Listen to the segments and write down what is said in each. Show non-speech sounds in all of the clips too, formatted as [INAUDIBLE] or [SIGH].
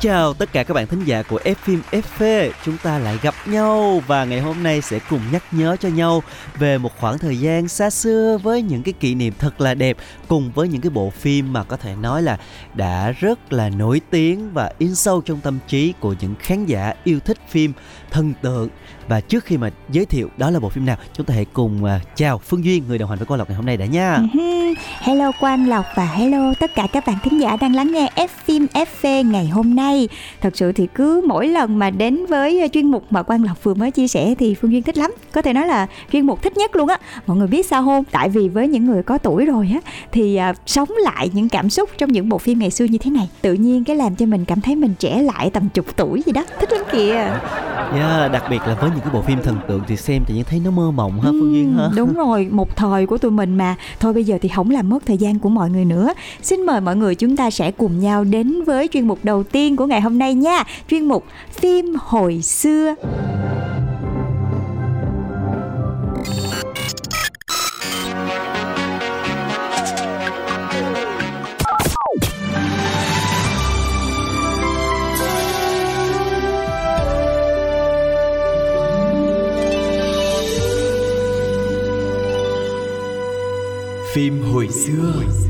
Chào tất cả các bạn thính giả của F phim FV Chúng ta lại gặp nhau và ngày hôm nay sẽ cùng nhắc nhớ cho nhau về một khoảng thời gian xa xưa với những cái kỷ niệm thật là đẹp cùng với những cái bộ phim mà có thể nói là đã rất là nổi tiếng và in sâu trong tâm trí của những khán giả yêu thích phim thần tượng và trước khi mà giới thiệu đó là bộ phim nào chúng ta hãy cùng à, chào Phương Duyên người đồng hành với Quang Lộc ngày hôm nay đã nha Ừhư. Hello Quang Lộc và hello tất cả các bạn thính giả đang lắng nghe F phim FV ngày hôm nay. Thật sự thì cứ mỗi lần mà đến với uh, chuyên mục mà Quang Lộc vừa mới chia sẻ thì Phương Duyên thích lắm. Có thể nói là chuyên mục thích nhất luôn á. Mọi người biết sao không? Tại vì với những người có tuổi rồi á thì uh, sống lại những cảm xúc trong những bộ phim ngày xưa như thế này, tự nhiên cái làm cho mình cảm thấy mình trẻ lại tầm chục tuổi gì đó. Thích lắm kìa yeah, Đặc biệt là với những cái bộ phim thần tượng thì xem tự nhiên thấy nó mơ mộng ha Phương Duyên ha ừ, Đúng rồi, một thời của tụi mình mà. Thôi bây giờ thì không làm mất thời gian của mọi người nữa. Xin mời mọi người chúng ta sẽ cùng nhau đến với chuyên mục đầu tiên của ngày hôm nay nha. Chuyên mục phim hồi xưa. Phim hồi xưa.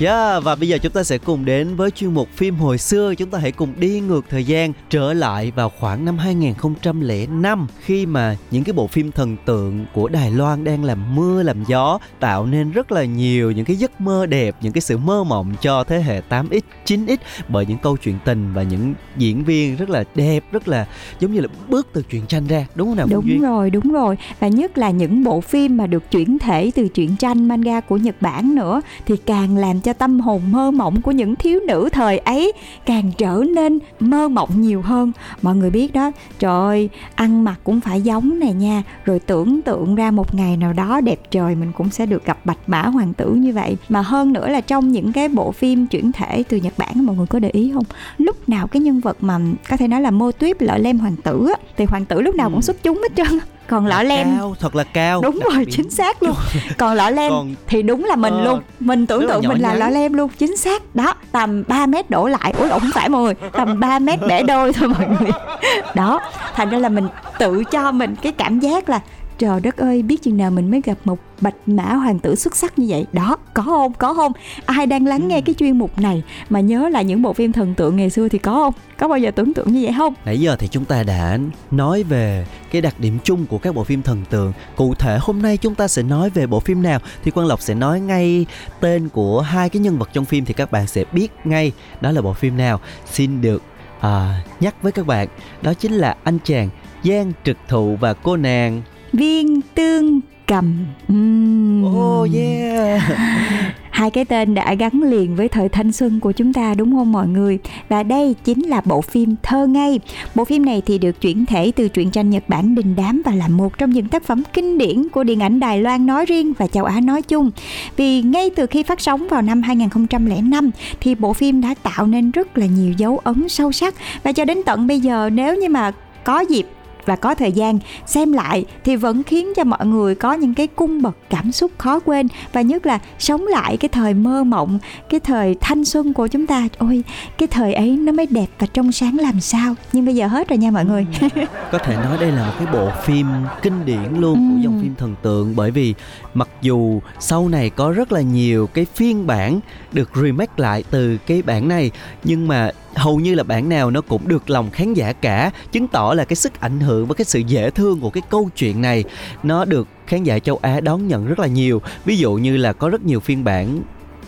Yeah, và bây giờ chúng ta sẽ cùng đến với chuyên mục phim hồi xưa Chúng ta hãy cùng đi ngược thời gian trở lại vào khoảng năm 2005 Khi mà những cái bộ phim thần tượng của Đài Loan đang làm mưa làm gió Tạo nên rất là nhiều những cái giấc mơ đẹp, những cái sự mơ mộng cho thế hệ 8X, 9X Bởi những câu chuyện tình và những diễn viên rất là đẹp, rất là giống như là bước từ truyện tranh ra Đúng không nào Đúng Duyên? rồi, đúng rồi. Và nhất là những bộ phim mà được chuyển thể từ truyện tranh manga của Nhật Bản nữa thì càng làm cho tâm hồn mơ mộng của những thiếu nữ thời ấy càng trở nên mơ mộng nhiều hơn. Mọi người biết đó, trời ơi, ăn mặc cũng phải giống này nha, rồi tưởng tượng ra một ngày nào đó đẹp trời mình cũng sẽ được gặp bạch mã hoàng tử như vậy. Mà hơn nữa là trong những cái bộ phim chuyển thể từ Nhật Bản mọi người có để ý không? Lúc nào cái nhân vật mà có thể nói là mô tuyết lọ lem hoàng tử á, thì hoàng tử lúc nào cũng xuất chúng hết trơn. Còn lọ lem Cao, thật là cao. Đúng Đặc rồi biệt- chính xác luôn. [LAUGHS] Còn lọ lem Còn- thì đúng là mình Ờ, luôn. Mình tưởng là tượng mình là nhắn. lọ lem luôn. Chính xác. Đó tầm 3 mét đổ lại. Ủa không phải mọi người. Tầm 3 mét bẻ đôi thôi mọi người. [LAUGHS] Đó thành ra là mình tự cho mình cái cảm giác là trời đất ơi biết chừng nào mình mới gặp một bạch mã hoàng tử xuất sắc như vậy đó có không có không ai đang lắng nghe cái chuyên mục này mà nhớ lại những bộ phim thần tượng ngày xưa thì có không có bao giờ tưởng tượng như vậy không Nãy giờ thì chúng ta đã nói về cái đặc điểm chung của các bộ phim thần tượng. Cụ thể hôm nay chúng ta sẽ nói về bộ phim nào thì Quang Lộc sẽ nói ngay tên của hai cái nhân vật trong phim thì các bạn sẽ biết ngay đó là bộ phim nào. Xin được à, nhắc với các bạn đó chính là anh chàng Giang Trực Thụ và cô nàng. Viên tương cầm Ừm. Oh yeah. [LAUGHS] Hai cái tên đã gắn liền với thời thanh xuân của chúng ta đúng không mọi người? Và đây chính là bộ phim Thơ Ngây. Bộ phim này thì được chuyển thể từ truyện tranh Nhật Bản đình đám và là một trong những tác phẩm kinh điển của điện ảnh Đài Loan nói riêng và châu Á nói chung. Vì ngay từ khi phát sóng vào năm 2005 thì bộ phim đã tạo nên rất là nhiều dấu ấn sâu sắc và cho đến tận bây giờ nếu như mà có dịp và có thời gian. Xem lại thì vẫn khiến cho mọi người có những cái cung bậc cảm xúc khó quên và nhất là sống lại cái thời mơ mộng cái thời thanh xuân của chúng ta. Ôi cái thời ấy nó mới đẹp và trong sáng làm sao? Nhưng bây giờ hết rồi nha mọi người. Có thể nói đây là một cái bộ phim kinh điển luôn của Ừm. dòng phim thần tượng bởi vì mặc dù sau này có rất là nhiều cái phiên bản được remake lại từ cái bản này nhưng mà hầu như là bản nào nó cũng được lòng khán giả cả, chứng tỏ là cái sức ảnh hưởng và cái sự dễ thương của cái câu chuyện này, nó được khán giả châu Á đón nhận rất là nhiều. Ví dụ như là có rất nhiều phiên bản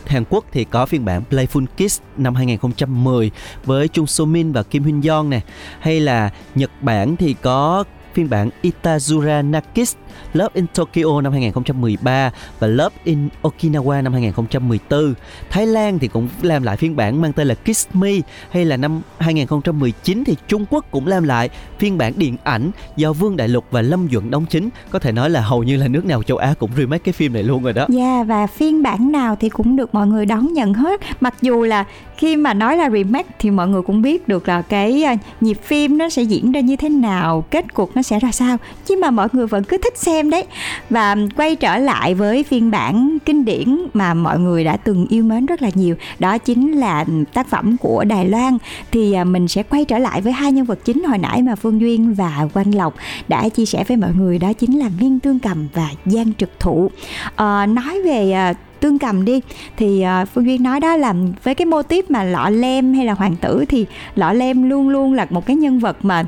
Hàn Quốc thì có phiên bản Playful Kiss năm 2010 với Chung So Min và Kim Hyun Yeon nè. Hay là Nhật Bản thì có phiên bản Itazura Nakis, Love in Tokyo năm 2013 và Love in Okinawa năm 2014. Thái Lan thì cũng làm lại phiên bản mang tên là Kiss Me hay là năm 2019 thì Trung Quốc cũng làm lại phiên bản điện ảnh do Vương Đại Lục và Lâm Duẩn đóng chính. Có thể nói là hầu như là nước nào châu Á cũng remake cái phim này luôn rồi đó. Dạ yeah, và phiên bản nào thì cũng được mọi người đón nhận hết. Mặc dù là khi mà nói là remake thì mọi người cũng biết được là cái à, nhịp phim nó sẽ diễn ra như thế nào, kết cục nó sẽ ra sao. chứ mà mọi người vẫn cứ thích xem đấy. Và quay trở lại với phiên bản kinh điển mà mọi người đã từng yêu mến rất là nhiều, đó chính là tác phẩm của Đài Loan thì à, mình sẽ quay trở lại với hai nhân vật chính hồi nãy mà Phương Duyên và Quang Lộc đã chia sẻ với mọi người đó chính là Viên Tương Cầm và Giang Trực Thụ. À, nói về à, tương cầm đi. Thì uh, phương duyên nói đó là với cái mô típ mà lọ lem hay là hoàng tử thì lọ lem luôn luôn là một cái nhân vật mà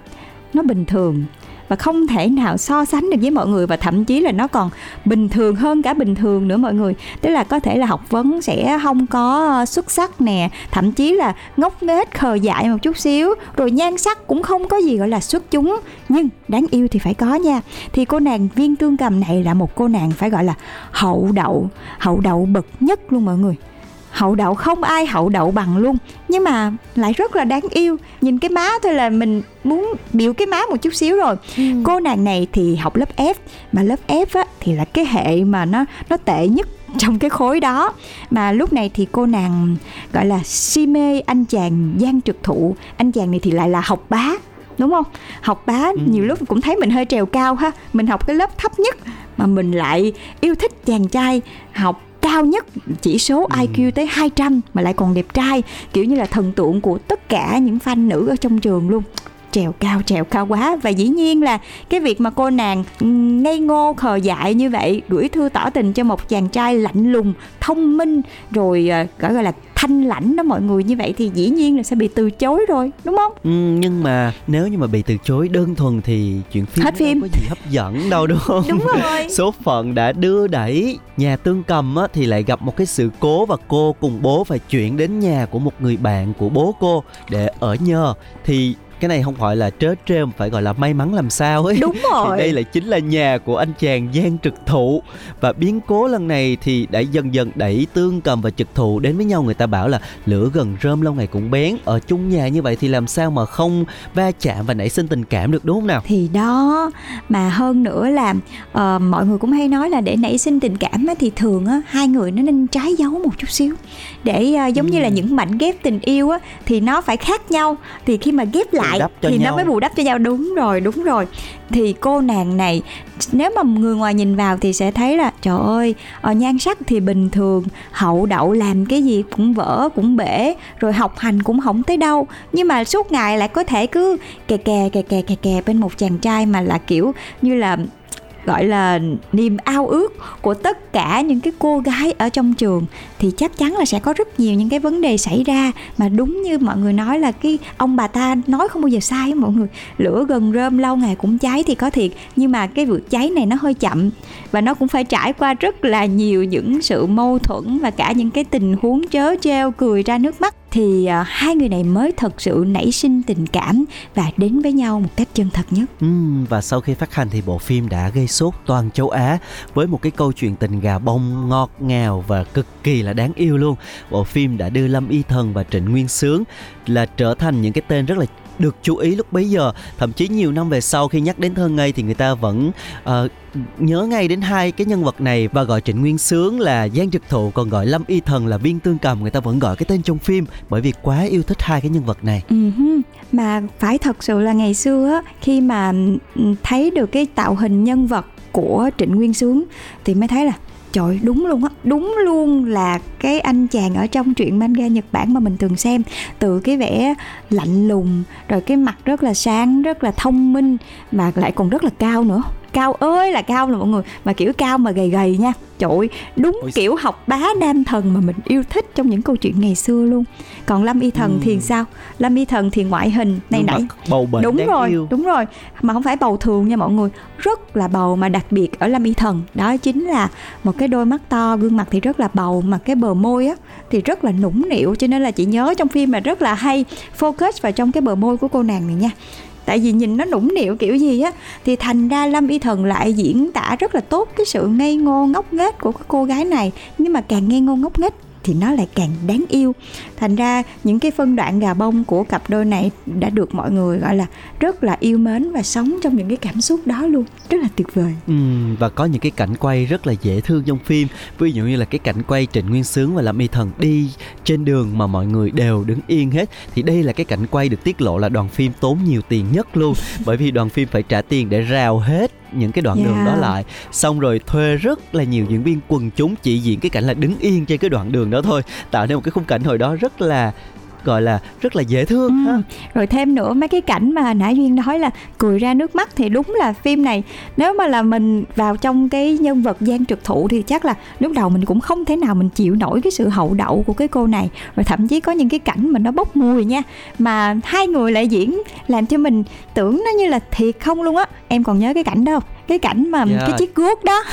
nó bình thường và không thể nào so sánh được với mọi người và thậm chí là nó còn bình thường hơn cả bình thường nữa mọi người. Tức là có thể là học vấn sẽ không có ờ, xuất sắc nè, thậm chí là ngốc nghếch, khờ dại một chút xíu, rồi nhan sắc cũng không có gì gọi là xuất chúng. Nhưng đáng yêu thì phải có nha. Thì cô nàng viên tương cầm này là một cô nàng phải gọi là hậu đậu hậu đậu bậc nhất luôn mọi người hậu đậu không ai hậu đậu bằng luôn. Nhưng mà lại rất là đáng yêu. Nhìn cái má thôi là mình muốn biểu cái má một chút xíu rồi. Ừ. cô nàng này thì học lớp F mà lớp F á, thì là cái hệ mà nó nó tệ nhất [LAUGHS] trong cái khối đó. Mà lúc này thì cô nàng gọi là si mê anh chàng Giang Trực Thụ anh chàng này thì lại là học bá đúng không? Học bá ừ. nhiều lúc cũng thấy mình hơi trèo cao ha. Mình học cái lớp thấp nhất mà mình lại yêu thích chàng trai học cao nhất chỉ số ừ. IQ tới 200 mà lại còn đẹp trai kiểu như là thần tượng của tất cả những fan nữ ở trong trường luôn trèo cao trèo cao quá và dĩ nhiên là cái việc mà cô nàng ngây ngô khờ dại như vậy gửi thư tỏ tình cho một chàng trai lạnh lùng thông minh rồi uh, gọi là thanh lãnh đó mọi người như vậy thì dĩ nhiên là sẽ bị từ chối rồi đúng không? Ừ, nhưng mà nếu như mà bị từ chối đơn thuần thì chuyện phim hết phim. có gì hấp dẫn đâu đúng không? Đúng rồi. [LAUGHS] Số phận đã đưa đẩy nhà tương cầm á, thì lại gặp một cái sự cố và cô cùng bố phải chuyển đến nhà của một người bạn của bố cô để ở nhờ. Thì cái này không phải là trớ trêu phải gọi là may mắn làm sao ấy. Đúng [LAUGHS] rồi. thì đây lại chính là nhà của anh chàng Giang Trực Thụ. Và biến cố lần này thì đã dần dần đẩy Tương Cầm và Trực Thụ đến với nhau. Người ta bảo là lửa gần rơm lâu ngày cũng bén. Ở chung nhà như vậy thì làm sao mà không va chạm và nảy sinh tình cảm được đúng không nào? Thì đó mà hơn nữa là uh, mọi người cũng hay nói là để nảy sinh tình cảm á, thì thường á, hai người nó nên trái dấu một chút xíu. Để uh, giống ừ. như là những mảnh ghép tình yêu á, thì nó phải khác nhau. Thì khi mà ghép lại lại thì nhau. nó mới bù đắp cho nhau. Đúng rồi đúng rồi. Thì cô nàng này nếu mà người ngoài nhìn vào thì sẽ thấy là trời ơi ở nhan sắc thì bình thường hậu đậu làm cái gì cũng vỡ cũng bể rồi học hành cũng không tới đâu. Nhưng mà suốt ngày lại có thể cứ kè kè kè kè kè kè bên một chàng trai mà là kiểu như là gọi là niềm ao ước của tất cả những cái cô gái ở trong trường, thì chắc chắn là sẽ có rất nhiều những cái vấn đề xảy ra. Mà đúng như mọi người nói là cái ông bà ta nói không bao giờ sai mọi người. Lửa gần rơm lâu ngày cũng cháy thì có thiệt, nhưng mà cái vượt cháy này nó hơi chậm. Và nó cũng phải trải qua rất là nhiều những sự mâu thuẫn và cả những cái tình huống chớ treo cười ra nước mắt thì uh, hai người này mới thật sự nảy sinh tình cảm và đến với nhau một cách chân thật nhất. Ừ, và sau khi phát hành thì bộ phim đã gây sốt toàn châu Á với một cái câu chuyện tình gà bông ngọt ngào và cực kỳ là đáng yêu luôn. Bộ phim đã đưa Lâm Y Thần và Trịnh Nguyên Sướng là trở thành những cái tên rất là được chú ý lúc bấy giờ thậm chí nhiều năm về sau khi nhắc đến thơ ngây thì người ta vẫn uh, nhớ ngay đến hai cái nhân vật này và gọi Trịnh Nguyên Sướng là Giang Trực Thụ còn gọi Lâm Y Thần là Viên Tương Cầm người ta vẫn gọi cái tên trong phim bởi vì quá yêu thích hai cái nhân vật này. Uh-huh. Mà phải thật sự là ngày xưa á khi mà ừ, thấy được cái tạo hình nhân vật của Trịnh Nguyên Sướng thì mới thấy là trời, đúng luôn á. Đúng luôn là cái anh chàng ở trong truyện manga Nhật Bản mà mình thường xem. Từ cái vẻ lạnh lùng, rồi cái mặt rất là sáng, rất là thông minh, mà lại còn rất là cao nữa cao ơi là cao là mọi người mà kiểu cao mà gầy gầy nha. Trời đúng Ôi kiểu học bá nam thần mà mình yêu thích trong những câu chuyện ngày xưa luôn. Còn lâm y thần ừ. thì sao? Lâm y thần thì ngoại hình này nãy. bầu bệnh đúng rồi yêu. đúng rồi. Mà không phải bầu thường nha mọi người rất là bầu mà đặc biệt ở lâm y thần. Đó chính là một cái đôi mắt to gương mặt thì rất là bầu mà cái bờ môi á thì rất là nũng nịu cho nên là chị nhớ trong phim mà rất là hay focus vào trong cái bờ môi của cô nàng này nha tại vì nhìn nó nũng nịu kiểu gì á, thì thành ra lâm y thần lại diễn tả rất là tốt cái sự ngây ngô ngốc nghếch của cái cô gái này. Nhưng mà càng ngây ngô ngốc nghếch thì nó lại càng đáng yêu. Thành ra những cái phân đoạn gà bông của cặp đôi này đã được mọi người gọi là rất là yêu mến và sống trong những cái cảm xúc đó luôn. Rất là tuyệt vời. Ừ, và có những cái cảnh quay rất là dễ thương trong phim. Ví dụ như là cái cảnh quay trịnh nguyên sướng và lâm y thần đi trên đường mà mọi người đều đứng yên hết. Thì đây là cái cảnh quay được tiết lộ là đoàn phim tốn nhiều tiền nhất luôn. [LAUGHS] Bởi vì đoàn phim phải trả tiền để rào hết những cái đoạn yeah. đường đó lại xong rồi thuê rất là nhiều diễn viên quần chúng chỉ diễn cái cảnh là đứng yên trên cái đoạn đường đó thôi tạo nên một cái khung cảnh hồi đó rất là gọi là rất là dễ thương ừ. rồi thêm nữa mấy cái cảnh mà nãy duyên nói là cười ra nước mắt thì đúng là phim này nếu mà là mình vào trong cái nhân vật gian trực thụ thì chắc là lúc đầu mình cũng không thể nào mình chịu nổi cái sự hậu đậu của cái cô này rồi thậm chí có những cái cảnh mà nó bốc mùi nha mà hai người lại diễn làm cho mình tưởng nó như là thiệt không luôn á em còn nhớ cái cảnh đâu cái cảnh mà yeah. cái chiếc guốc đó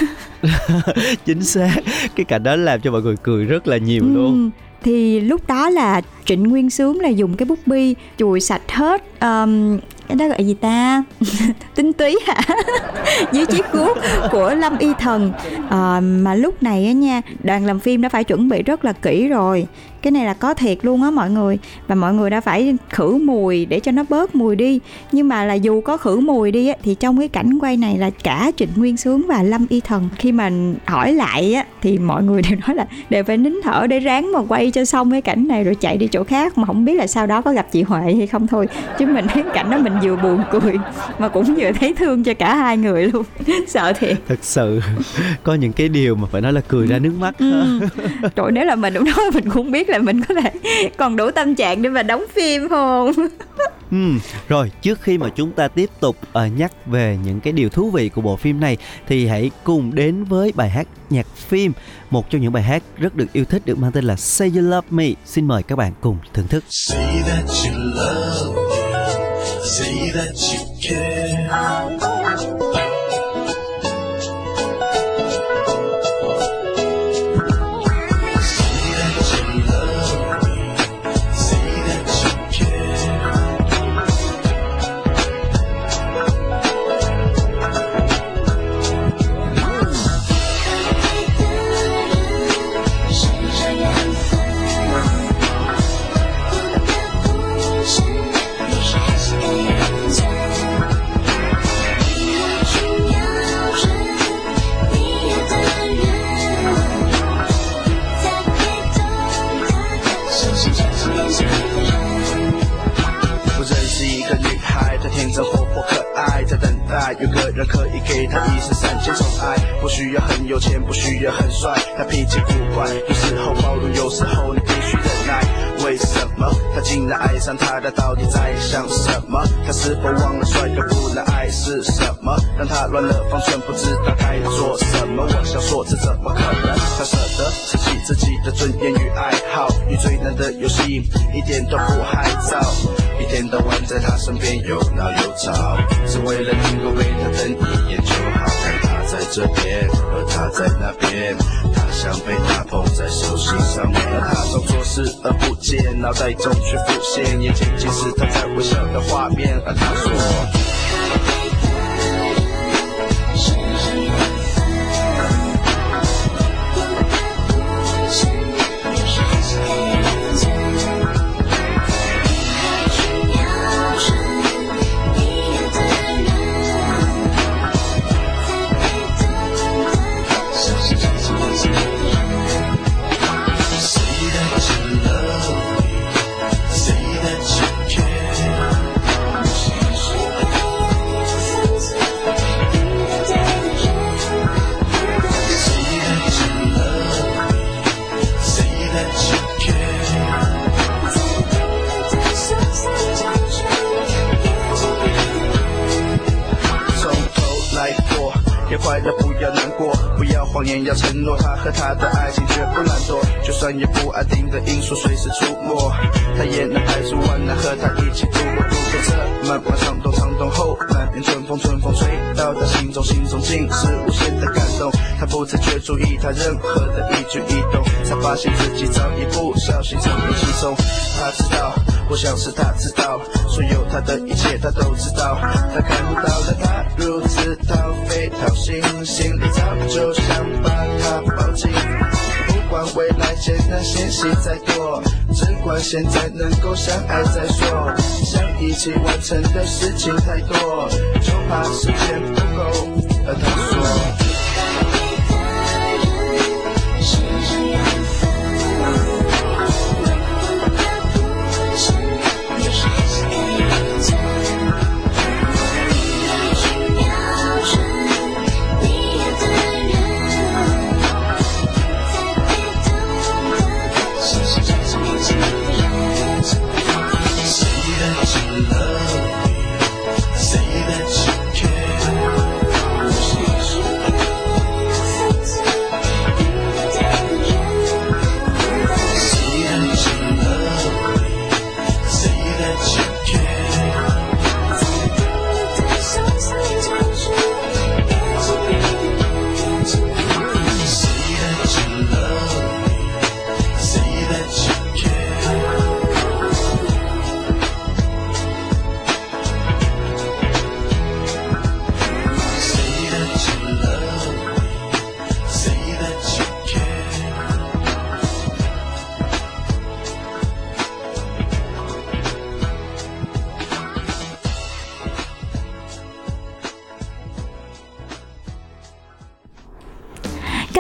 [LAUGHS] chính xác cái cảnh đó làm cho mọi người cười rất là nhiều ừ. luôn thì lúc đó là trịnh nguyên sướng là dùng cái bút bi chùi sạch hết um, cái đó gọi gì ta? [LAUGHS] Tinh túy hả? [LAUGHS] Dưới chiếc cuốc của lâm y thần. À, mà lúc này á nha đoàn làm phim đã phải chuẩn bị rất là kỹ rồi. Cái này là có thiệt luôn á mọi người. Và mọi người đã phải khử mùi để cho nó bớt mùi đi. Nhưng mà là dù có khử mùi đi á, thì trong cái cảnh quay này là cả trịnh nguyên sướng và lâm y thần. Khi mà hỏi lại á, thì mọi người đều nói là đều phải nín thở để ráng mà quay cho xong cái cảnh này rồi chạy đi chỗ khác. Mà không biết là sau đó có gặp chị huệ hay không thôi. Chứ mình thấy cảnh đó mình vừa buồn cười mà cũng vừa thấy thương cho cả hai người luôn [LAUGHS] sợ thiệt thật sự có những cái điều mà phải nói là cười ra nước mắt ừ. [LAUGHS] trời nếu là mình lúc đó mình cũng biết là mình có thể còn đủ tâm trạng để mà đóng phim không [LAUGHS] Ừ, rồi trước khi mà chúng ta tiếp tục uh, nhắc về những cái điều thú vị của bộ phim này thì hãy cùng đến với bài hát nhạc phim một trong những bài hát rất được yêu thích được mang tên là Say You Love Me. Xin mời các bạn cùng thưởng thức. Say that you love me, say that you care. 有个人可以给他一生三千宠爱，不需要很有钱，不需要很帅，他脾气古怪，有时候包容，有时候你必须忍耐。为什么他竟然爱上他？他到底在想什么？他是否忘了帅哥不能爱是什么？让他乱了方寸，不知道该做什么。我想说，这怎么可能？他舍得舍弃自己的尊严与爱好，与最难的游戏一点都不害臊。一天到晚在他身边有闹又吵，只为了能够为他瞪一眼就好。看他在这边，而他在那边，他想被他捧在手心上面，而他装作视而不见，脑袋中却浮现眼前尽是他在微笑的画面，而他说。他如此掏肺掏心，心里早就想把他抱紧。不管未来艰难险阻再多，只管现在能够相爱再说。想一起完成的事情太多，就怕时间不够。而他说。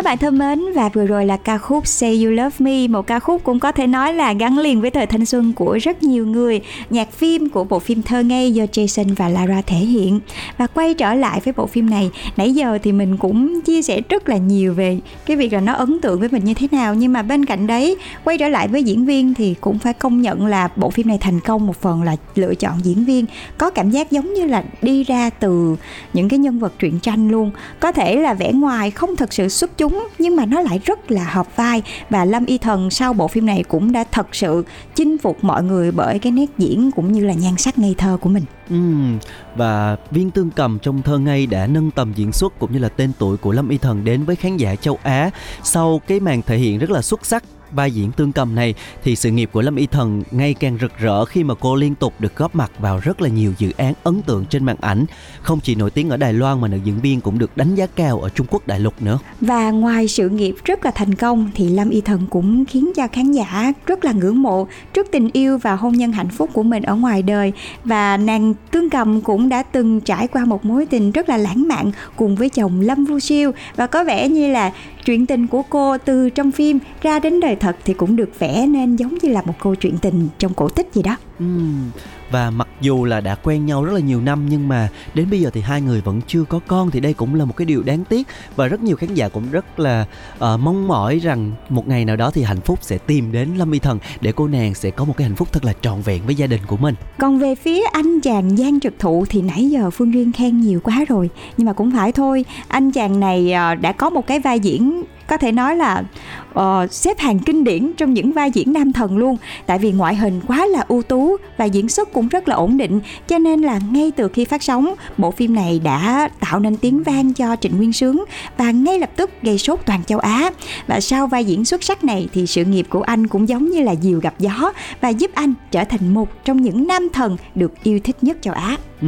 Bạn thân mến, và vừa rồi là ca khúc Say You Love Me, một ca khúc cũng có thể nói là gắn liền với thời thanh xuân của rất nhiều người. Nhạc phim của bộ phim thơ ngây do Jason và Lara thể hiện. Và quay trở lại với bộ phim này, nãy giờ thì mình cũng chia sẻ rất là nhiều về cái việc là nó ấn tượng với mình như thế nào. Nhưng mà bên cạnh đấy, quay trở lại với diễn viên thì cũng phải công nhận là bộ phim này thành công một phần là lựa chọn diễn viên. Có cảm giác giống như là đi ra từ những cái nhân vật truyện tranh luôn. Có thể là vẻ ngoài không thật sự xuất chúng nhưng mà nó lại rất là hợp vai và Lâm Y Thần sau bộ phim này cũng đã thật sự chinh phục mọi người bởi cái nét diễn cũng như là nhan sắc ngây thơ của mình. Ừ, và viên tương cầm trong thơ ngây đã nâng tầm diễn xuất cũng như là tên tuổi của Lâm Y Thần đến với khán giả châu Á sau cái màn thể hiện rất là xuất sắc vai diễn tương cầm này thì sự nghiệp của Lâm Y Thần ngày càng rực rỡ khi mà cô liên tục được góp mặt vào rất là nhiều dự án ấn tượng trên màn ảnh. Không chỉ nổi tiếng ở Đài Loan mà nữ diễn viên cũng được đánh giá cao ở Trung Quốc đại lục nữa. Và ngoài sự nghiệp rất là thành công thì Lâm Y Thần cũng khiến cho khán giả rất là ngưỡng mộ trước tình yêu và hôn nhân hạnh phúc của mình ở ngoài đời và nàng Tương Cầm cũng đã từng trải qua một mối tình rất là lãng mạn cùng với chồng Lâm Vu Siêu và có vẻ như là chuyện tình của cô từ trong phim ra đến đời thật thì cũng được vẽ nên giống như là một câu chuyện tình trong cổ tích gì đó ừ và mặc dù là đã quen nhau rất là nhiều năm nhưng mà đến bây giờ thì hai người vẫn chưa có con thì đây cũng là một cái điều đáng tiếc và rất nhiều khán giả cũng rất là uh, mong mỏi rằng một ngày nào đó thì hạnh phúc sẽ tìm đến Lâm Y Thần để cô nàng sẽ có một cái hạnh phúc thật là trọn vẹn với gia đình của mình. Còn về phía anh chàng Giang Trực Thụ thì nãy giờ Phương Duyên khen nhiều quá rồi nhưng mà cũng phải thôi anh chàng này uh, đã có một cái vai diễn có thể nói là uh, xếp hàng kinh điển trong những vai diễn nam thần luôn tại vì ngoại hình quá là ưu tú và diễn xuất cũng rất là ổn định cho nên là ngay từ khi phát sóng bộ phim này đã tạo nên tiếng vang cho Trịnh Nguyên Sướng và ngay lập tức gây sốt toàn châu Á và sau vai diễn xuất sắc này thì sự nghiệp của anh cũng giống như là diều gặp gió và giúp anh trở thành một trong những nam thần được yêu thích nhất châu Á. Ừ,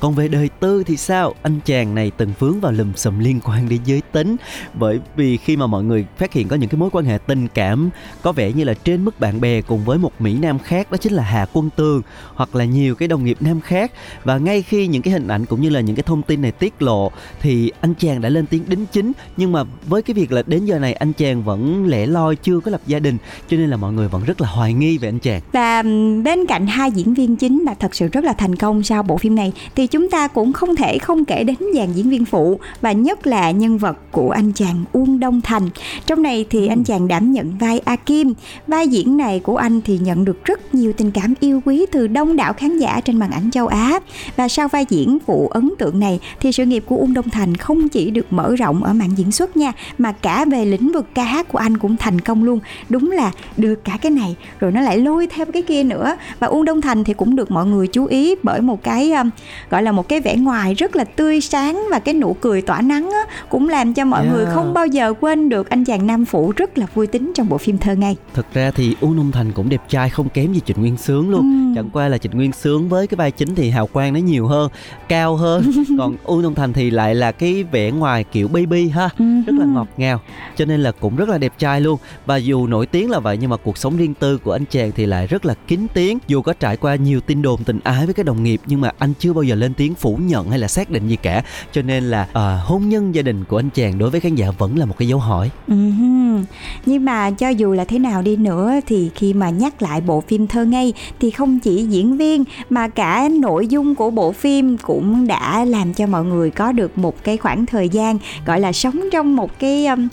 còn về đời tư thì sao? Anh chàng này từng vướng vào lùm xùm liên quan đến giới tính bởi vì khi khi mà mọi người phát hiện có những cái mối quan hệ tình cảm, có vẻ như là trên mức bạn bè cùng với một mỹ nam khác, đó chính là Hà Quân Tường hoặc là nhiều cái đồng nghiệp nam khác. Và ngay khi những cái hình ảnh cũng như là những cái thông tin này tiết lộ, thì anh chàng đã lên tiếng đính chính. Nhưng mà với cái việc là đến giờ này, anh chàng vẫn lẻ loi, chưa có lập gia đình, cho nên là mọi người vẫn rất là hoài nghi về anh chàng. Và bên cạnh hai diễn viên chính là thật sự rất là thành công sau bộ phim này, thì chúng ta cũng không thể không kể đến dàn diễn viên phụ và nhất là nhân vật của anh chàng Uông Đông Thành trong này thì anh chàng đảm nhận vai A Kim. Vai diễn này của anh thì nhận được rất nhiều tình cảm yêu quý từ đông đảo khán giả trên màn ảnh châu Á. Và sau vai diễn phụ ấn tượng này thì sự nghiệp của Uông Đông Thành không chỉ được mở rộng ở màn diễn xuất nha, mà cả về lĩnh vực ca hát của anh cũng thành công luôn. Đúng là được cả cái này rồi nó lại lôi theo cái kia nữa. Và Uông Đông Thành thì cũng được mọi người chú ý bởi một cái um, gọi là một cái vẻ ngoài rất là tươi sáng và cái nụ cười tỏa nắng á, cũng làm cho mọi yeah. người không bao giờ quên quên được anh chàng nam phụ rất là vui tính trong bộ phim thơ ngay. Thực ra thì u nông thành cũng đẹp trai không kém gì trịnh nguyên sướng luôn. Ừ. chẳng qua là trịnh nguyên sướng với cái vai chính thì hào quang nó nhiều hơn cao hơn. [LAUGHS] Còn u nông thành thì lại là cái vẻ ngoài kiểu baby ha rất là ngọt ngào cho nên là cũng rất là đẹp trai luôn. Và dù nổi tiếng là vậy nhưng mà cuộc sống riêng tư của anh chàng thì lại rất là kín tiếng. Dù có trải qua nhiều tin đồn tình ái với các đồng nghiệp nhưng mà anh chưa bao giờ lên tiếng phủ nhận hay là xác định gì cả. Cho nên là à, hôn nhân gia đình của anh chàng đối với khán giả vẫn là một cái dấu hỏi. Ừm, Nhưng mà cho dù là thế nào đi nữa thì khi mà nhắc lại bộ phim thơ ngây thì không chỉ diễn viên mà cả nội dung của bộ phim cũng đã làm cho mọi người có được một cái khoảng thời gian gọi là sống trong một cái um,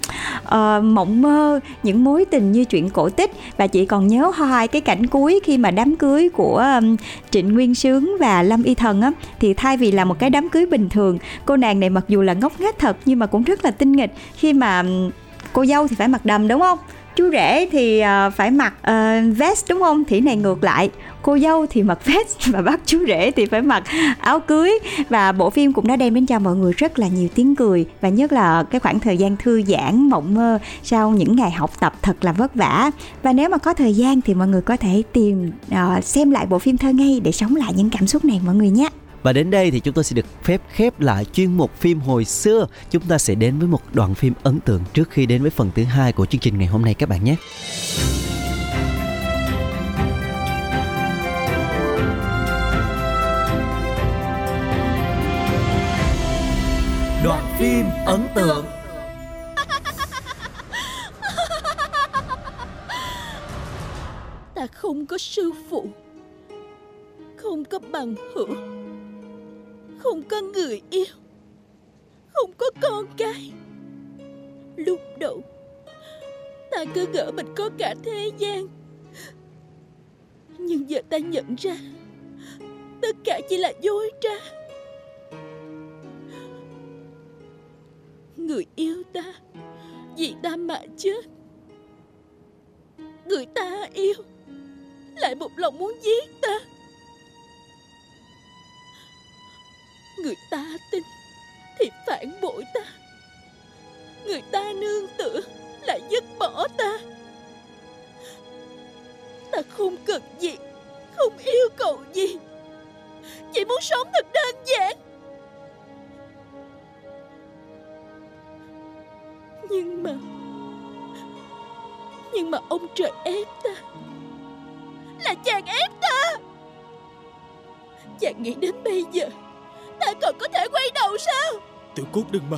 uh, mộng mơ những mối tình như chuyện cổ tích. Và chị còn nhớ hoài cái cảnh cuối khi mà đám cưới của um, Trịnh Nguyên Sướng và Lâm Y Thần á. Thì thay vì là một cái đám cưới bình thường cô nàng này mặc dù là ngốc nghếch thật nhưng mà cũng rất là tinh nghịch. Khi mà um, cô dâu thì phải mặc đầm đúng không? Chú rể thì ờ, phải mặc uh, vest đúng không? Thì này ngược lại. Cô dâu thì mặc [LAUGHS] vest và bác chú rể thì phải mặc áo cưới. Và bộ phim cũng đã đem đến cho mọi người rất là nhiều tiếng cười và nhất là cái khoảng thời gian thư giãn mộng mơ sau những ngày học tập thật là vất vả. Và nếu mà có thời gian thì mọi người có thể tìm uh, xem lại bộ phim thơ ngây để sống lại những cảm xúc này mọi người nhé. Và đến đây thì chúng tôi sẽ được phép khép lại chuyên mục phim hồi xưa. Chúng ta sẽ đến với một đoạn phim ấn tượng trước khi đến với phần thứ hai của chương trình ngày hôm nay các bạn nhé. Đoạn phim ấn tượng ta không có sư phụ không có bằng hữu không có người yêu, không có con cái. Lúc đầu, ta cứ ngỡ mình có cả thế gian. Nhưng giờ ta nhận ra, tất cả chỉ là dối trá. Người yêu ta vì ta mà chết. Người ta yêu lại một lòng muốn giết ta. Người ta tin thì phản bội ta. Người ta nương tựa lại dứt bỏ ta. Ta không cần gì, không yêu cầu gì. Chỉ muốn sống thật đơn giản. Nhưng mà nhưng mà ông trời ép ta. Là chàng ép ta. Chàng nghĩ đến bây giờ Ta còn có thể quay đầu sao? Tiểu cốt đừng mà.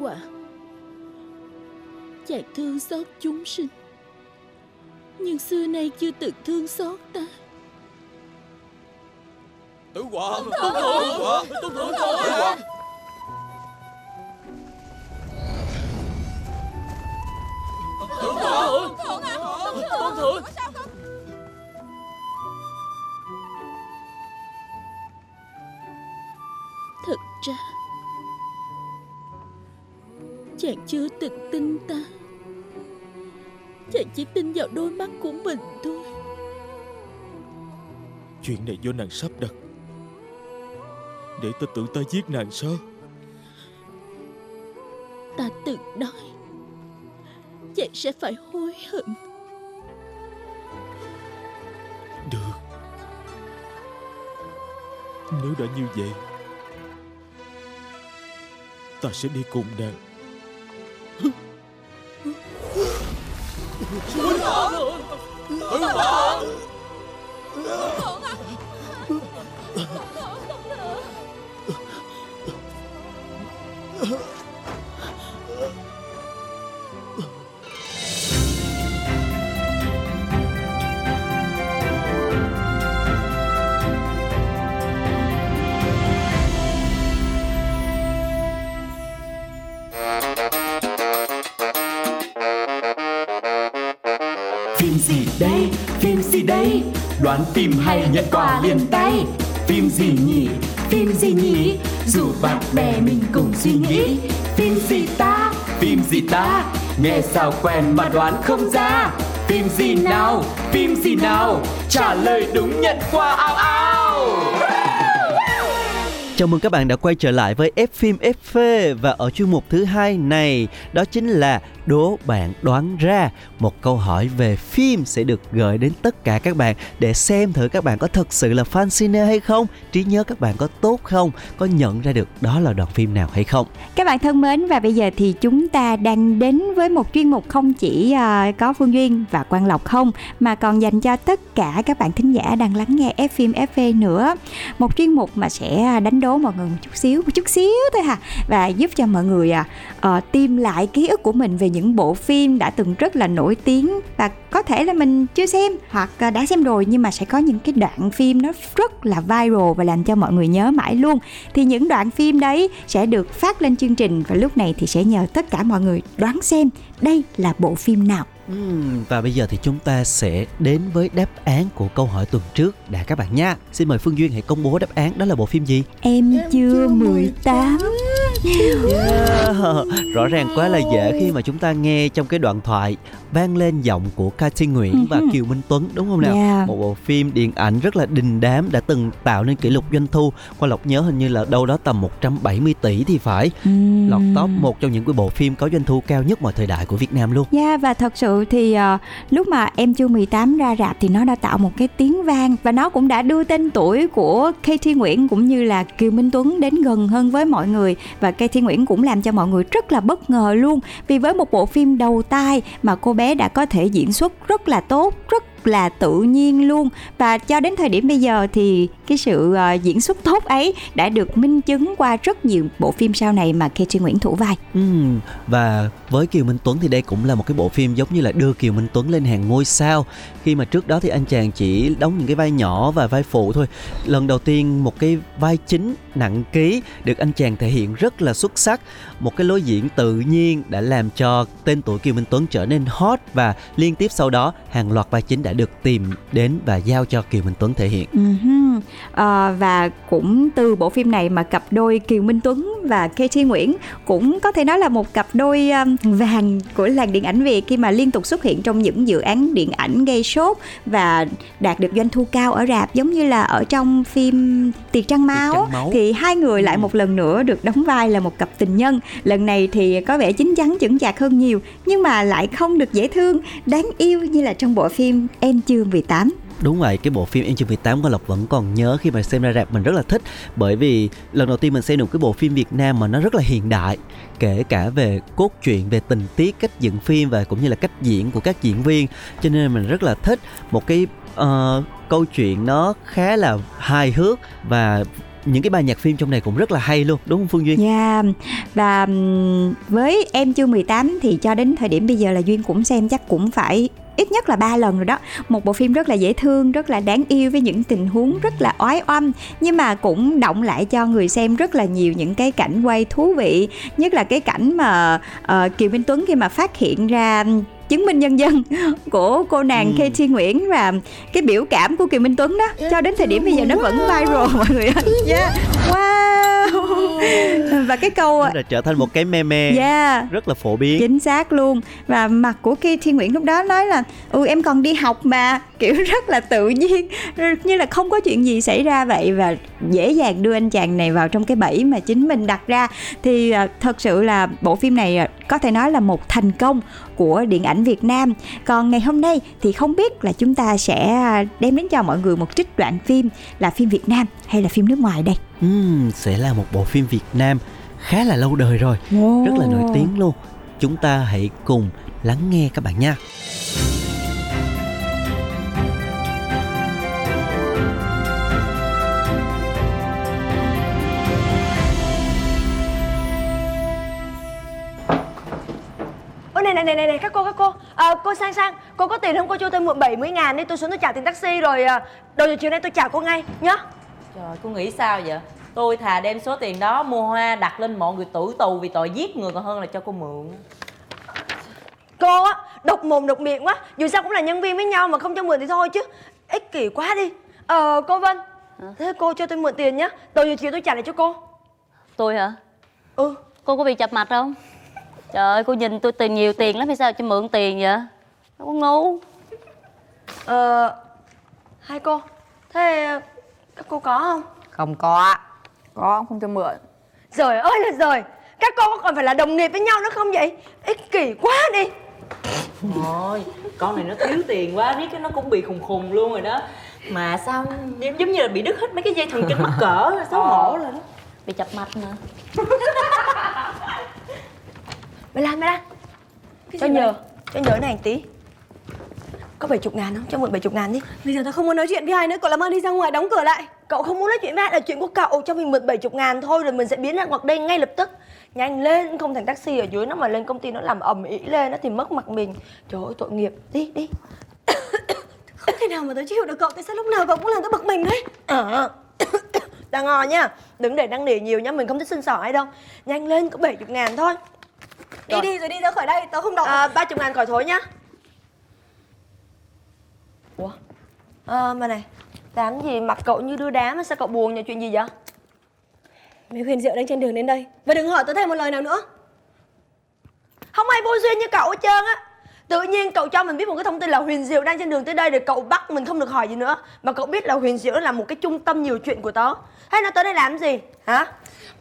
Quả Chàng thương xót chúng sinh Nhưng xưa nay chưa từng thương xót ta Tử quả Tử quả Tử quả Thật Chàng chưa từng tin ta. Chàng chỉ tin vào đôi mắt của mình thôi. Chuyện này do nàng sắp đặt. Để ta tưởng ta giết nàng sao? Ta từng nói Chàng sẽ phải hối hận. Được. Nếu đã như vậy Ta sẽ đi cùng nàng 文郎文郎文郎啊 Đoán phim hay nhận quà liền tay. Phim gì nhỉ, phim gì nhỉ? Dù bạn bè mình cùng suy nghĩ. Phim gì ta, phim gì ta? Nghe sao quen mà đoán không ra. Phim gì nào, phim gì nào? Trả lời đúng nhận quà ao ao Chào mừng các bạn đã quay trở lại với F phim FV và ở chuyên mục thứ hai này đó chính là đố bạn đoán ra một câu hỏi về phim sẽ được gửi đến tất cả các bạn để xem thử các bạn có thực sự là fan cine hay không, trí nhớ các bạn có tốt không, có nhận ra được đó là đoạn phim nào hay không. Các bạn thân mến và bây giờ thì chúng ta đang đến với một chuyên mục không chỉ ờ, có Phương Duyên và Quang Lộc không mà còn dành cho tất cả các bạn thính giả đang lắng nghe F phim FV nữa. Một chuyên mục mà sẽ ờ, đánh đố mọi người một chút xíu, một chút xíu thôi hả và giúp cho mọi người à, uh, tìm lại ký ức của mình về những bộ phim đã từng rất là nổi tiếng và có thể là mình chưa xem hoặc uh, đã xem rồi nhưng mà sẽ có những cái đoạn phim nó rất là viral và làm cho mọi người nhớ mãi luôn. Thì những đoạn phim đấy sẽ được phát lên chương trình và lúc này thì sẽ nhờ tất cả mọi người đoán xem đây là bộ phim nào. Và bây giờ thì chúng ta sẽ đến với đáp án của câu hỏi tuần trước đã các bạn nha. Xin mời Phương Duyên hãy công bố đáp án đó là bộ phim gì? Em, em chưa 18 yeah. [LAUGHS] Rõ ràng quá là dễ khi mà chúng ta nghe trong cái đoạn thoại vang lên giọng của ca sĩ Nguyễn và Kiều Minh Tuấn đúng không nào? Yeah. Một bộ phim điện ảnh rất là đình đám đã từng tạo nên kỷ lục doanh thu. Qua Lộc nhớ hình như là đâu đó tầm 170 tỷ thì phải. Uhm. Lọt top một trong những cái bộ phim có doanh thu cao nhất mọi thời đại của Việt Nam luôn. Yeah, và thật sự thì uh, lúc mà em chưa 18 ra rạp thì nó đã tạo một cái tiếng vang và nó cũng đã đưa tên tuổi của KT Nguyễn cũng như là Kiều Minh Tuấn đến gần hơn với mọi người và KT Nguyễn cũng làm cho mọi người rất là bất ngờ luôn. Vì với một bộ phim đầu tay mà cô bé đã có thể diễn xuất rất là tốt, rất là tự nhiên luôn. Và cho đến thời điểm bây giờ thì cái sự uh, diễn xuất tốt ấy đã được minh chứng qua rất nhiều bộ phim sau này mà Katy Nguyễn thủ vai. Ừ, và với Kiều Minh Tuấn thì đây cũng là một cái bộ phim giống như là đưa Kiều Minh Tuấn lên hàng ngôi sao. Khi mà trước đó thì anh chàng chỉ đóng những cái vai nhỏ và vai phụ thôi. Lần đầu tiên một cái vai chính nặng ký được anh chàng thể hiện rất là xuất sắc. Một cái lối diễn tự nhiên đã làm cho tên tuổi Kiều Minh Tuấn trở nên hot và liên tiếp sau đó hàng loạt vai chính đã được tìm đến và giao cho Kiều Minh Tuấn thể hiện. Uh-huh. Uh, và cũng từ bộ phim này mà cặp đôi Kiều Minh Tuấn và KT Nguyễn cũng có thể nói là một cặp đôi vàng của làng điện ảnh Việt khi mà liên tục xuất hiện trong những dự án điện ảnh gây sốt và đạt được doanh thu cao ở rạp giống như là ở trong phim Tiệc Trăng Máu, Trăng Máu. thì hai người lại một lần nữa được đóng vai là một cặp tình nhân. Lần này thì có vẻ chín chắn chững chạc hơn nhiều nhưng mà lại không được dễ thương, đáng yêu như là trong bộ phim Em chưa 18 Đúng vậy, cái bộ phim Em chưa 18 của Lộc vẫn còn nhớ khi mà xem ra rạp mình rất là thích Bởi vì lần đầu tiên mình xem được cái bộ phim Việt Nam mà nó rất là hiện đại Kể cả về cốt truyện, về tình tiết, cách dựng phim và cũng như là cách diễn của các diễn viên Cho nên mình rất là thích một cái uh, câu chuyện nó khá là hài hước và những cái bài nhạc phim trong này cũng rất là hay luôn đúng không Phương Duyên? Dạ yeah. và với em chưa 18 thì cho đến thời điểm bây giờ là Duyên cũng xem chắc cũng phải ít nhất là ba lần rồi đó. Một bộ phim rất là dễ thương rất là đáng yêu với những tình huống rất là oái oăm nhưng mà cũng động lại cho người xem rất là nhiều những cái cảnh quay thú vị nhất là cái cảnh mà uh, Kiều Minh Tuấn khi mà phát hiện ra chứng minh nhân dân [LAUGHS] của cô nàng ừ. KT Nguyễn và cái biểu cảm của Kiều Minh Tuấn đó cho đến thời điểm bây giờ nó vẫn viral mọi người ơi. [LAUGHS] Yeah. Wow. và cái câu nó đã trở thành một cái meme yeah. rất là phổ biến. Chính xác luôn. Và mặt của KT Nguyễn lúc đó nói là ừ em còn đi học mà kiểu [LAUGHS] rất là tự nhiên như là không có chuyện gì xảy ra vậy và dễ dàng đưa anh chàng này vào trong cái bẫy mà chính mình đặt ra thì uh, thật sự là bộ phim này uh, có thể nói là một thành công của điện ảnh Việt Nam. Còn ngày hôm nay thì không biết là chúng ta sẽ đem đến cho mọi người một trích đoạn phim là phim Việt Nam hay là phim nước ngoài đây. Uhm, sẽ là một bộ phim Việt Nam khá là lâu đời rồi, oh. rất là nổi tiếng luôn. Chúng ta hãy cùng lắng nghe các bạn nha. Này này này này, này các cô các cô. À, cô sang sang. Cô có tiền không? Cô cho tôi mượn 70 ngàn đi. Tôi xuống tôi trả tiền taxi rồi à, đầu giờ chiều nay tôi trả cô ngay nhá trời cô nghĩ sao vậy? Tôi thà đem số tiền đó mua hoa đặt lên mọi người tử tù vì tội giết người còn hơn là cho cô mượn. Cô á độc mồm độc miệng quá. Dù sao cũng là nhân viên với nhau mà không cho mượn thì thôi chứ. Ích kỷ quá đi. Ờ cô vân. Thế cô cho tôi mượn tiền nhá. Đầu giờ chiều tôi trả lại cho cô. Tôi hả? Ừ. Cô có bị chập mặt không trời ơi cô nhìn tôi tiền nhiều tiền lắm hay sao cho mượn tiền vậy? Đâu có ngu. Ờ hai cô thế các cô có không? Không có Có không cho mượn. Trời ơi là trời Các cô có còn phải là đồng nghiệp với nhau nữa không vậy? Ích kỷ quá đi. Thôi, con này nó thiếu tiền quá, biết cái nó cũng bị khùng khùng luôn rồi đó. Mà sao giống, giống như là bị đứt hết mấy cái dây thần kinh mắc cỡ, xấu hổ rồi đó bị chập mạch nữa [LAUGHS] Mày Lan, mày Lan Cho nhờ, cho nhờ này tí. Có 70 ngàn không? Cho mượn 70 ngàn đi. Bây giờ tao không muốn nói chuyện với ai nữa Cậu làm ơn đi ra ngoài đóng cửa lại. Cậu không muốn nói chuyện với ai là chuyện của cậu Cho mình mượn 70 ngàn thôi rồi mình sẽ biến ra ngoài đây ngay lập tức. Nhanh lên, không thành taxi ở dưới nó mà lên công ty nó làm ầm ĩ lên nó thì mất mặt mình. Trời ơi tội nghiệp, đi đi. [COUGHS] Không thể nào mà tao chịu được cậu Tại sao lúc nào cậu cũng làm tao bực mình đấy? [COUGHS] Ờ Đang ngò nha. Đừng để năng nỉ nhiều nhá, mình không thích xin sỏ ai đâu. Nhanh lên, có 70 ngàn thôi Rồi. đi rồi đi ra khỏi đây Tao không đọc. À, 30 ngàn khỏi thối nhá. Ủa? À, mà này Làm gì mặt cậu như đưa đá mà sao cậu buồn nhỉ chuyện gì vậy? Mấy huyền diệu đang trên đường đến đây. Và đừng hỏi tao thêm một lời nào nữa. Không ai vô duyên như cậu hết trơn á Tự nhiên cậu cho mình biết một cái thông tin là Huyền Diệu đang trên đường tới đây Rồi cậu bắt mình không được hỏi gì nữa. Mà cậu biết là Huyền Diệu là một cái trung tâm nhiều chuyện của tớ. Hay nó tới đây làm gì? Hả?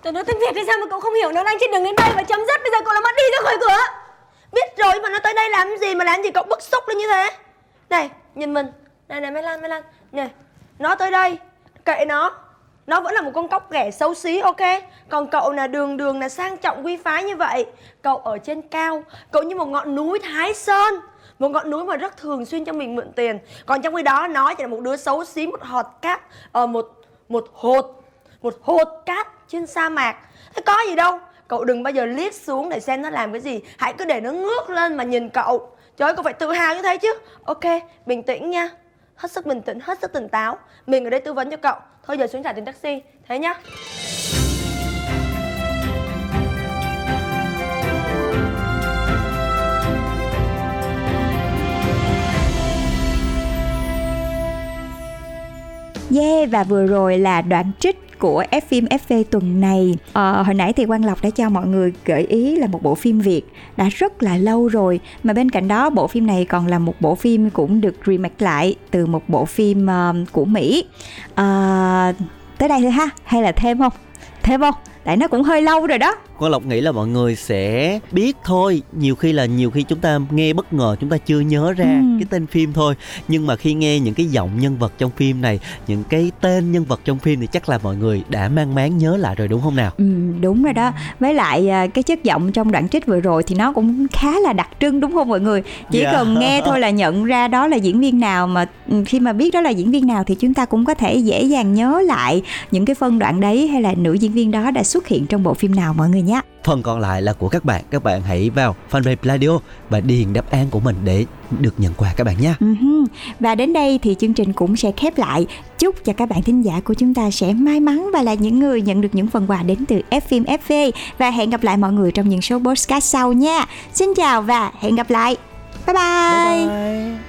Tao nói tiếng Việt thì sao mà cậu không hiểu Nó đang trên đường đến đây và chấm dứt? Bây giờ cậu làm ơn đi ra khỏi cửa. Biết rồi mà nó tới đây làm gì mà làm gì cậu bức xúc lên như thế? Này nhìn mình. Này này Mai Lan Mai Lan. Này Nó tới đây. Kệ nó nó vẫn là một con cóc ghẻ xấu xí, ok? Còn cậu là đường đường là sang trọng quy phái như vậy. Cậu ở trên cao, Cậu như một ngọn núi Thái Sơn. Một ngọn núi mà rất thường xuyên cho mình mượn tiền. Còn trong khi đó, nó chỉ là một đứa xấu xí, một hột cát ở một một hột một hột cát trên sa mạc. Thế có gì đâu, cậu đừng bao giờ liếc xuống để xem nó làm cái gì. Hãy cứ để nó ngước lên mà nhìn cậu. Trời ơi, cậu phải tự hào như thế chứ. Ok, bình tĩnh nha hết sức bình tĩnh, hết sức tỉnh táo. Mình ở đây tư vấn cho cậu. Thôi giờ xuống trả tiền taxi. Thế nhá. Yeah và vừa rồi là đoạn trích của F phim FV tuần này à, Hồi nãy thì Quang Lộc đã cho mọi người gợi ý là một bộ phim Việt đã rất là lâu rồi Mà bên cạnh đó bộ phim này còn là một bộ phim cũng được remake lại từ một bộ phim uh, của Mỹ à, Tới đây thôi ha, hay là thêm không? Thêm không? Tại nó cũng hơi lâu rồi đó Quang Lộc nghĩ là mọi người sẽ biết thôi. Nhiều khi là nhiều khi chúng ta nghe bất ngờ Chúng ta chưa nhớ ra Ừ. cái tên phim thôi. Nhưng mà khi nghe những cái giọng nhân vật trong phim này Những cái tên nhân vật trong phim Thì chắc là mọi người đã mang máng nhớ lại rồi đúng không nào? Ừ, đúng rồi đó. Với lại à, cái chất giọng trong đoạn trích vừa rồi thì nó cũng khá là đặc trưng đúng không mọi người? Chỉ Dạ. cần nghe thôi là nhận ra đó là diễn viên nào mà ừ, khi mà biết đó là diễn viên nào thì chúng ta cũng có thể dễ dàng nhớ lại những cái phân đoạn đấy hay là nữ diễn viên đó đã xuất hiện trong bộ phim nào mọi người nhé Phần còn lại là của các bạn Các bạn hãy vào fanpage Pladio Và điền đáp án của mình để được nhận quà các bạn nhé hư. Và đến đây thì chương trình cũng sẽ khép lại. Chúc cho các bạn thính giả của chúng ta sẽ may mắn và là những người nhận được những phần quà đến từ F phim FV và hẹn gặp lại mọi người trong những số podcast sau nha. Xin chào và hẹn gặp lại. Bye bye.